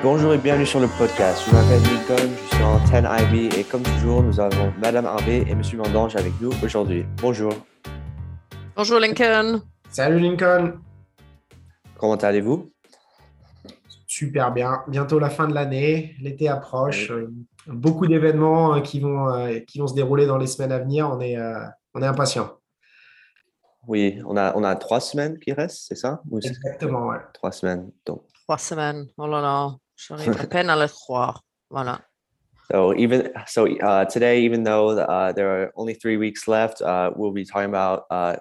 Bonjour et bienvenue sur le podcast. Je m'appelle Lincoln, je suis en 10 IB et comme toujours, nous avons Madame Harvey et Monsieur Mandange avec nous aujourd'hui. Bonjour. Bonjour Lincoln. Salut Lincoln. Comment allez-vous? Super bien. Bientôt la fin de l'année, l'été approche. Euh, beaucoup d'événements euh, qui vont, euh, qui vont se dérouler dans les semaines à venir. On est, on est impatient. Oui, on a, on a trois semaines qui restent, c'est ça? Exactement, ouais. Trois semaines. Donc. Trois semaines. Oh là là, j'arrive à peine à le croire. Voilà. So even so, uh, today, even though uh, there are only three weeks left, uh, we'll be talking about uh,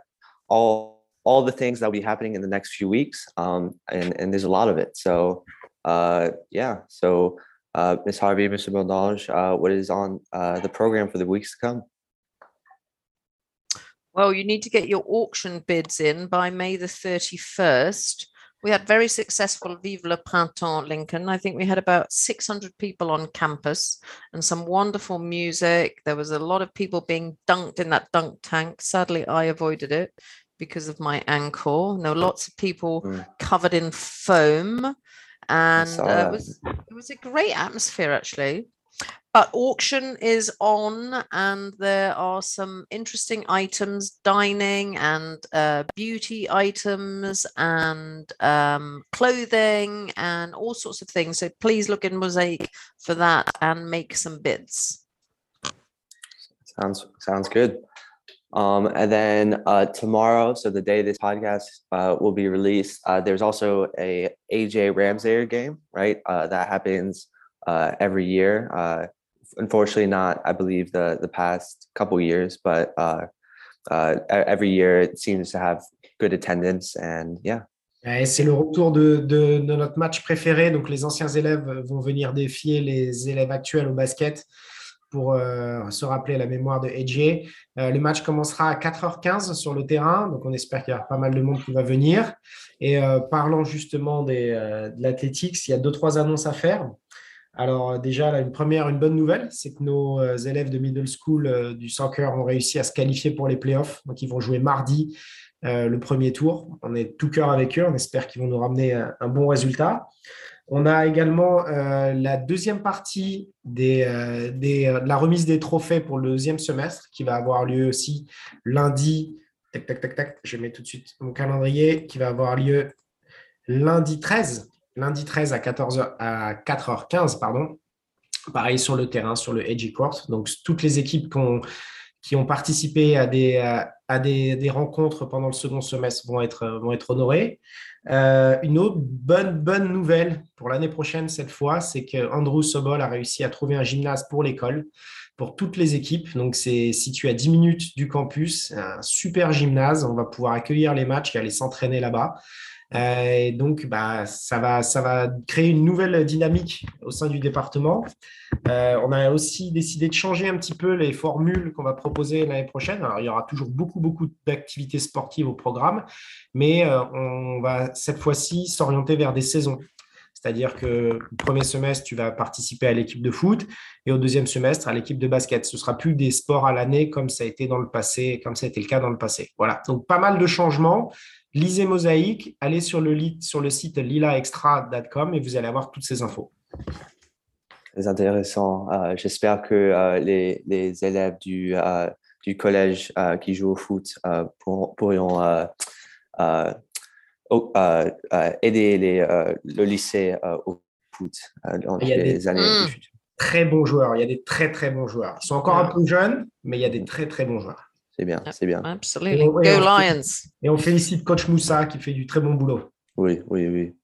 all all the things that will be happening in the next few weeks, um, and and there's a lot of it. So uh, yeah, so uh, Ms. Harvey, Mr. Mondange, uh, what is on uh, the program for the weeks to come? Well, you need to get your auction bids in by May the 31st. We had very successful Vive le Printemps Lincoln. I think we had about 600 people on campus and some wonderful music. There was a lot of people being dunked in that dunk tank. Sadly, I avoided it because of my ankle. There were lots of people mm. covered in foam and uh, it was it was a great atmosphere actually but auction is on and there are some interesting items dining and uh, beauty items and um, clothing and all sorts of things. So please look in mosaic for that and make some bids. Sounds sounds good. Um, and then uh, tomorrow so the day this podcast uh, will be released uh, there's also a aj ramsayer game right? Uh, that happens uh, every year. Uh, unfortunately not i believe the the past couple years but uh, uh, every year it seems to have good attendance and yeah c'est le retour de, notre match préféré. Donc, les anciens élèves vont venir défier les élèves actuels au basket pour euh, se rappeler la mémoire de AJ. Euh, le match commencera à 4h15 sur le terrain. Donc, on espère qu'il y aura pas mal de monde qui va venir. Et euh, parlant justement de l'athlétique, il y a deux, trois annonces à faire. Alors déjà, là, une première, une bonne nouvelle, c'est que nos euh, élèves de middle school euh, du soccer ont réussi à se qualifier pour les playoffs. Donc ils vont jouer mardi euh, le premier tour. On est tout cœur avec eux. On espère qu'ils vont nous ramener un, bon résultat. On a également la deuxième partie de la remise des trophées pour le deuxième semestre qui va avoir lieu aussi lundi. Tac, tac, tac, tac. Je mets tout de suite mon calendrier qui va avoir lieu lundi 13 lundi 13 à 14h à 4h15 pardon. Pareil sur le terrain, sur le Edgy. Donc toutes les équipes qui ont, participé à, des, rencontres pendant le second semestre vont être, honorées. Euh, une autre bonne, bonne nouvelle pour l'année prochaine, cette fois, c'est que Andrew Sobol a réussi à trouver un gymnase pour l'école, pour toutes les équipes. Donc, c'est situé à 10 minutes du campus, un super gymnase. On va pouvoir accueillir les matchs et aller s'entraîner là-bas. Euh, et donc, bah, ça, va, ça va créer une nouvelle dynamique au sein du département. Euh, on a aussi décidé de changer un petit peu les formules qu'on va proposer l'année prochaine. Alors, il y aura toujours beaucoup, beaucoup d'activités sportives au programme, mais euh, on va cette fois-ci s'orienter vers des saisons. C'est-à-dire que le premier semestre, tu vas participer à l'équipe de foot et au deuxième semestre à l'équipe de basket. Ce sera plus des sports à l'année comme ça a été dans le passé, comme ça a été le cas dans le passé. Voilà. Donc pas mal de changements. Lisez Mosaïque, allez sur le, sur le site lilaextra.com et vous allez avoir toutes ces infos. Très intéressant. Euh, j'espère que euh, les, les, élèves du, euh, du collège qui jouent au foot pourront aider les, le lycée au foot dans les années hmm. futures. Très bons joueurs. Il y a des très très bons joueurs. Ils sont encore un peu jeunes, mais il y a des très très bons joueurs. C'est bien, c'est bien. Absolutely. Go Lions. Et on félicite coach Moussa qui fait du très bon boulot. Oui, oui, oui.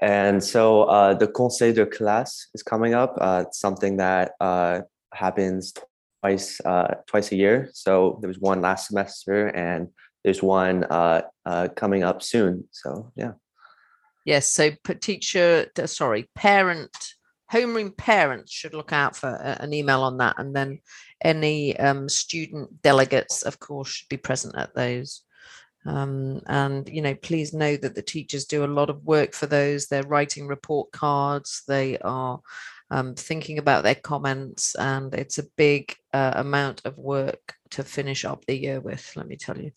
And so uh, the conseil de classe is coming up. Uh, something that uh, happens twice uh, twice a year. So there was one last semester, and there's one uh, uh, coming up soon. So yeah. Yes. So teacher, sorry, parent homeroom parents should look out for an email on that and then any um, student delegates of course should be present at those. Um, and you know please know that the teachers do a lot of work for those. They're writing report cards. They are um, thinking about their comments and it's a big uh, amount of work to finish up the year with let me tell you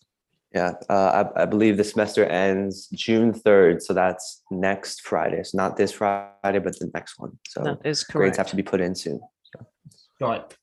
Yeah, uh, I, I believe the semester ends June 3rd. So that's next Friday. So not this Friday, but the next one. So That is grades correct. have to be put in soon. Correct.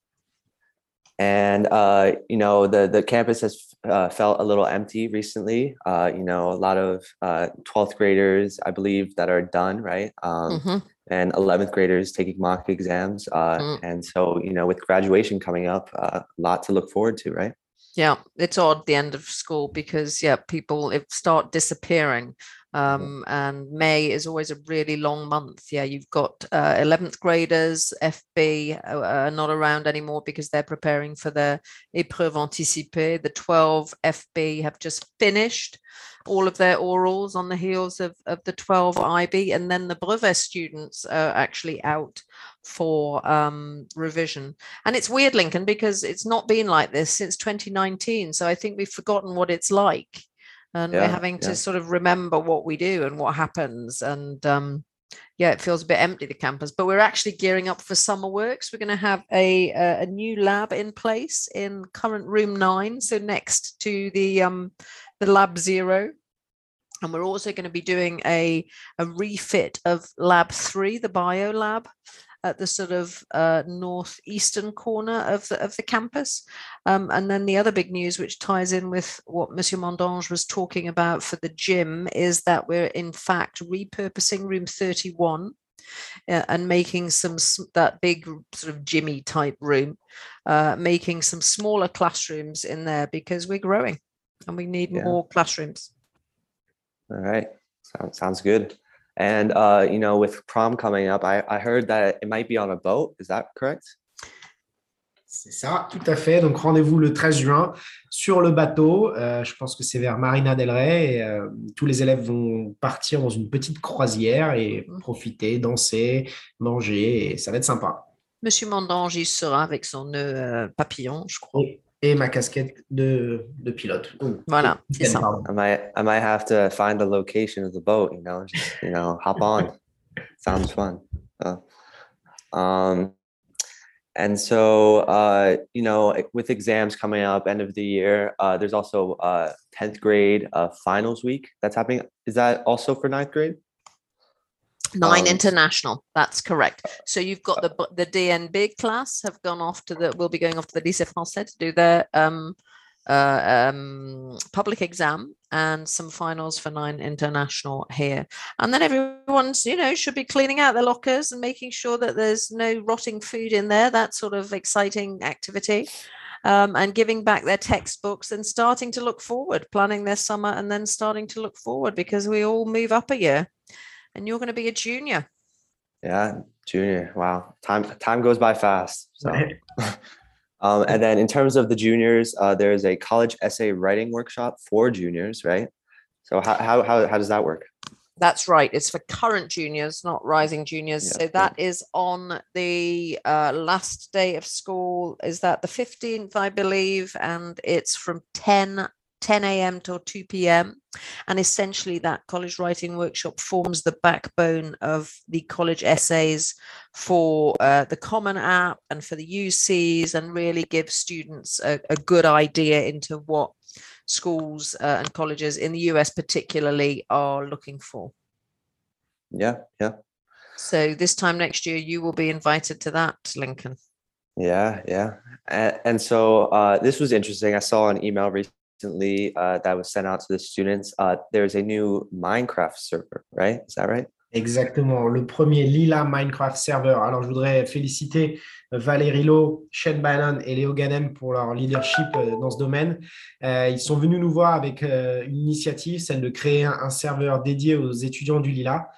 And uh, you know, the the campus has uh, felt a little empty recently. Uh, you know, a lot of uh, 12th graders, I believe, that are done, right? Um, Mhm. and 11th graders taking mock exams. Uh, Mm. And so, you know, with graduation coming up, uh, a lot to look forward to, right? Yeah, it's odd the end of school because yeah, people start disappearing. Um, and May is always a really long month. Yeah, you've got uh, 11th graders, FB uh, are not around anymore because they're preparing for their épreuve anticipée. The 12 FB have just finished all of their orals on the heels of, of the 12 IB, and then the brevet students are actually out for um, revision. And it's weird, Lincoln, because it's not been like this since 2019. So I think we've forgotten what it's like. And we're Yeah, having to sort of remember what we do and what happens. And um, yeah, it feels a bit empty, the campus, but we're actually gearing up for summer works. We're going to have a, a, a new lab in place in current room nine. So next to the, um, the lab zero. And we're also going to be doing a, a refit of lab three, the bio lab at the sort of uh, northeastern corner of the of the campus. Um, and then the other big news, which ties in with what Monsieur Mondange was talking about for the gym, is that we're in fact repurposing room 31 uh, and making some that big sort of Jimmy type room, uh, making some smaller classrooms in there because we're growing and we need Yeah. more classrooms. All right. Sounds sounds good. And uh, you know, with prom coming up, I, I heard that it might be on a boat. Is that correct? C'est ça, tout à fait. Donc rendez-vous le 13 juin sur le bateau. Euh, je pense que c'est vers Marina del Rey. Et, euh, tous les élèves vont partir dans une petite croisière et Mhm. profiter, danser, manger. Et ça va être sympa. Monsieur Mondange, il sera avec son nœud euh, papillon, je crois. Et, et ma casquette de, de pilote. Oh, Voilà, c'est ça. I might I might have to find the location of the boat, you know, just you know, hop on. Sounds fun. So, um and so uh, you know, with exams coming up end of the year, uh, there's also uh 10th grade uh finals week that's happening. Is that also for ninth grade? Nine Um, international. That's correct. So you've got the the DNB class have gone off to the. Will be going off to the Lycée Français to do their um, uh, um, public exam and some finals for nine international here. And then everyone's you know should be cleaning out their lockers and making sure that there's no rotting food in there. That sort of exciting activity. Um, and giving back their textbooks and starting to look forward, planning their summer, and then starting to look forward because we all move up a year and you're going to be a junior. Yeah, junior. Wow, time time goes by fast. So, um, and then in terms of the juniors, uh, there's a college essay writing workshop for juniors, right? So how how how, how does that work? That's right. It's for current juniors, not rising juniors. Yeah, so yeah. that is on the uh, last day of school. Is that the 15th, I believe? And it's from 10 10 a.m. till 2 p.m. And essentially, that college writing workshop forms the backbone of the college essays for uh, the Common App and for the UCs, and really gives students a, a good idea into what schools uh, and colleges in the US, particularly, are looking for. Yeah, yeah, So, this time next year, you will be invited to that, Lincoln. yeah, yeah. And, and so uh, this was interesting. I saw an email recently uh, that was sent out to the students. Uh, there's a new Minecraft server, right? Is that right? Exactement, le premier Lila Minecraft server. Alors, je voudrais féliciter Valérie Lowe, Shane Bannon et Léo Ganem pour leur leadership euh, dans ce domaine. Euh, ils sont venus nous voir avec euh, une initiative, celle de créer un serveur dédié aux étudiants du Lila,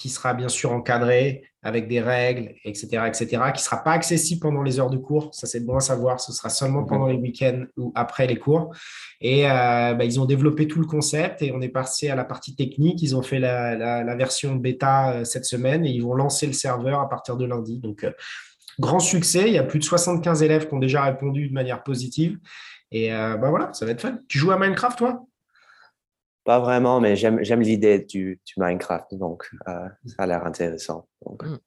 qui sera bien sûr encadré avec des règles, etc., etc., qui ne sera pas accessible pendant les heures de cours. Ça, c'est bon à savoir. Ce sera seulement Mhm. pendant les week-ends ou après les cours. Et euh, bah, ils ont développé tout le concept et on est passé à la partie technique. Ils ont fait la, la- la version bêta euh, cette semaine et ils vont lancer le serveur à partir de lundi. Donc, euh, grand succès. Il y a plus de 75 élèves qui ont déjà répondu de manière positive. Et bah voilà, ça va être fun. Tu joues à Minecraft, toi? Pas vraiment, mais j'aime l'idée du, Minecraft, donc euh, ça a l'air intéressant. Mm.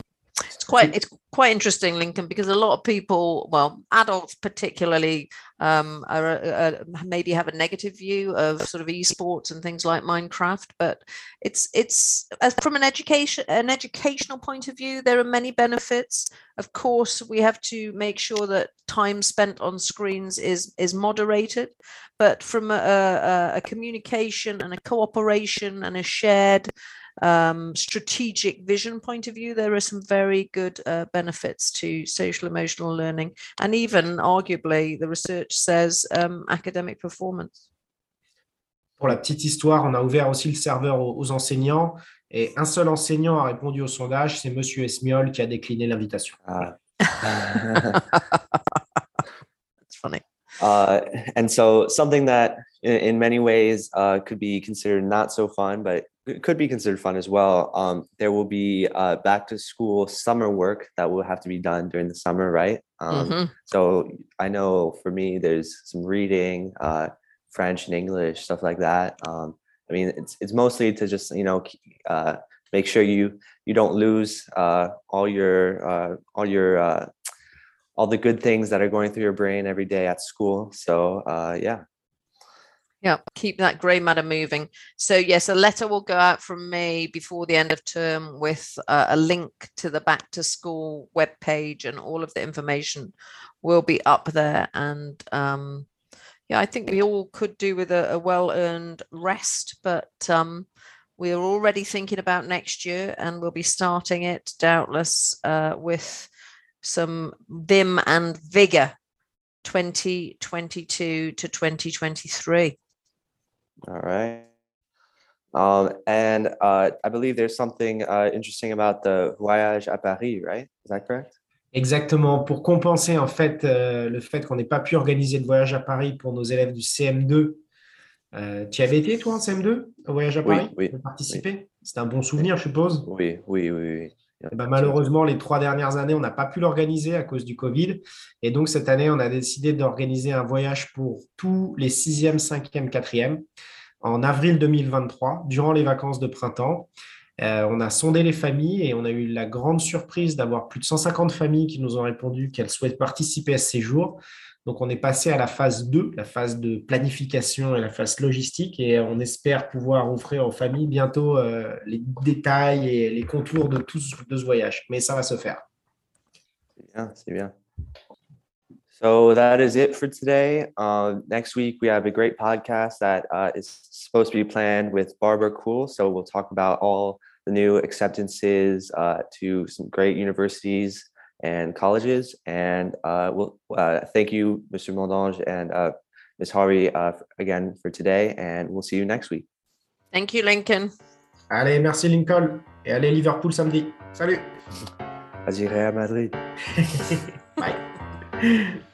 It's quite it's quite interesting, Lincoln, because a lot of people, well, adults particularly, um, are, are, maybe have a negative view of sort of esports and things like Minecraft. But it's it's from an education an educational point of view, there are many benefits. Of course, we have to make sure that time spent on screens is is moderated, but from a, a, a communication and a cooperation and a shared um, strategic vision point of view, there are some very good uh, benefits to social emotional learning, and even arguably, the research says um, academic performance. Pour la petite histoire, on a ouvert aussi le serveur aux, aux enseignants et un seul enseignant a répondu au sondage, c'est Monsieur Esmiol qui a décliné l'invitation. Uh, It's funny. uh, and so something that in, in many ways uh, could be considered not so fun, but it could be considered fun as well. Um, there will be uh, back to school summer work that will have to be done during the summer, right? Um, Mhm. So I know for me, there's some reading, uh, French and English, stuff like that. Um, I mean, it's it's mostly to just you know uh, make sure you you don't lose uh, all your uh, all your uh, all the good things that are going through your brain every day at school. So uh, yeah, Yeah, keep that grey matter moving. So yes, a letter will go out from me before the end of term with uh, a link to the back to school webpage and all of the information will be up there. And um, yeah, I think we all could do with a, a well-earned rest, but um, we're already thinking about next year and we'll be starting it doubtless uh, with some vim and vigor 2022 to 2023. All right. Um, and uh, I believe there's something uh, interesting about the voyage à Paris, right? Is that correct? Exactement, pour compenser en fait euh, le fait qu'on n'ait pas pu organiser de voyage à Paris pour nos élèves du CM2. Euh, tu avais été toi en CM2 au voyage à Oui, Paris? oui, as participé? C'était un bon souvenir, je suppose. Oui, oui, oui, oui. Eh ben, malheureusement, les trois dernières années, on n'a pas pu l'organiser à cause du Covid. Et donc, cette année, on a décidé d'organiser un voyage pour tous les 6e, 5e, 4e en avril 2023, durant les vacances de printemps. Euh, on a sondé les familles et on a eu la grande surprise d'avoir plus de 150 familles qui nous ont répondu qu'elles souhaitent participer à ce séjour. Donc, on est passé à la phase 2, la phase de planification et la phase logistique. Et on espère pouvoir offrir aux familles bientôt euh, les détails et les contours de, tout ce- voyage. Mais ça va se faire. Yeah, c'est bien. So that is it for today. Uh, next week we have a great podcast that uh, is supposed to be planned with Barbara Cool. So we'll talk about all the new acceptances uh, to some great universities and colleges. And uh, we'll uh, thank you, Mr. Mondange and uh, Ms. Harvey, uh, again for today. And we'll see you next week. Thank you, Lincoln. Allez, merci Lincoln. Et allez Liverpool samedi. Salut. Vas-y, Real Madrid. Bye.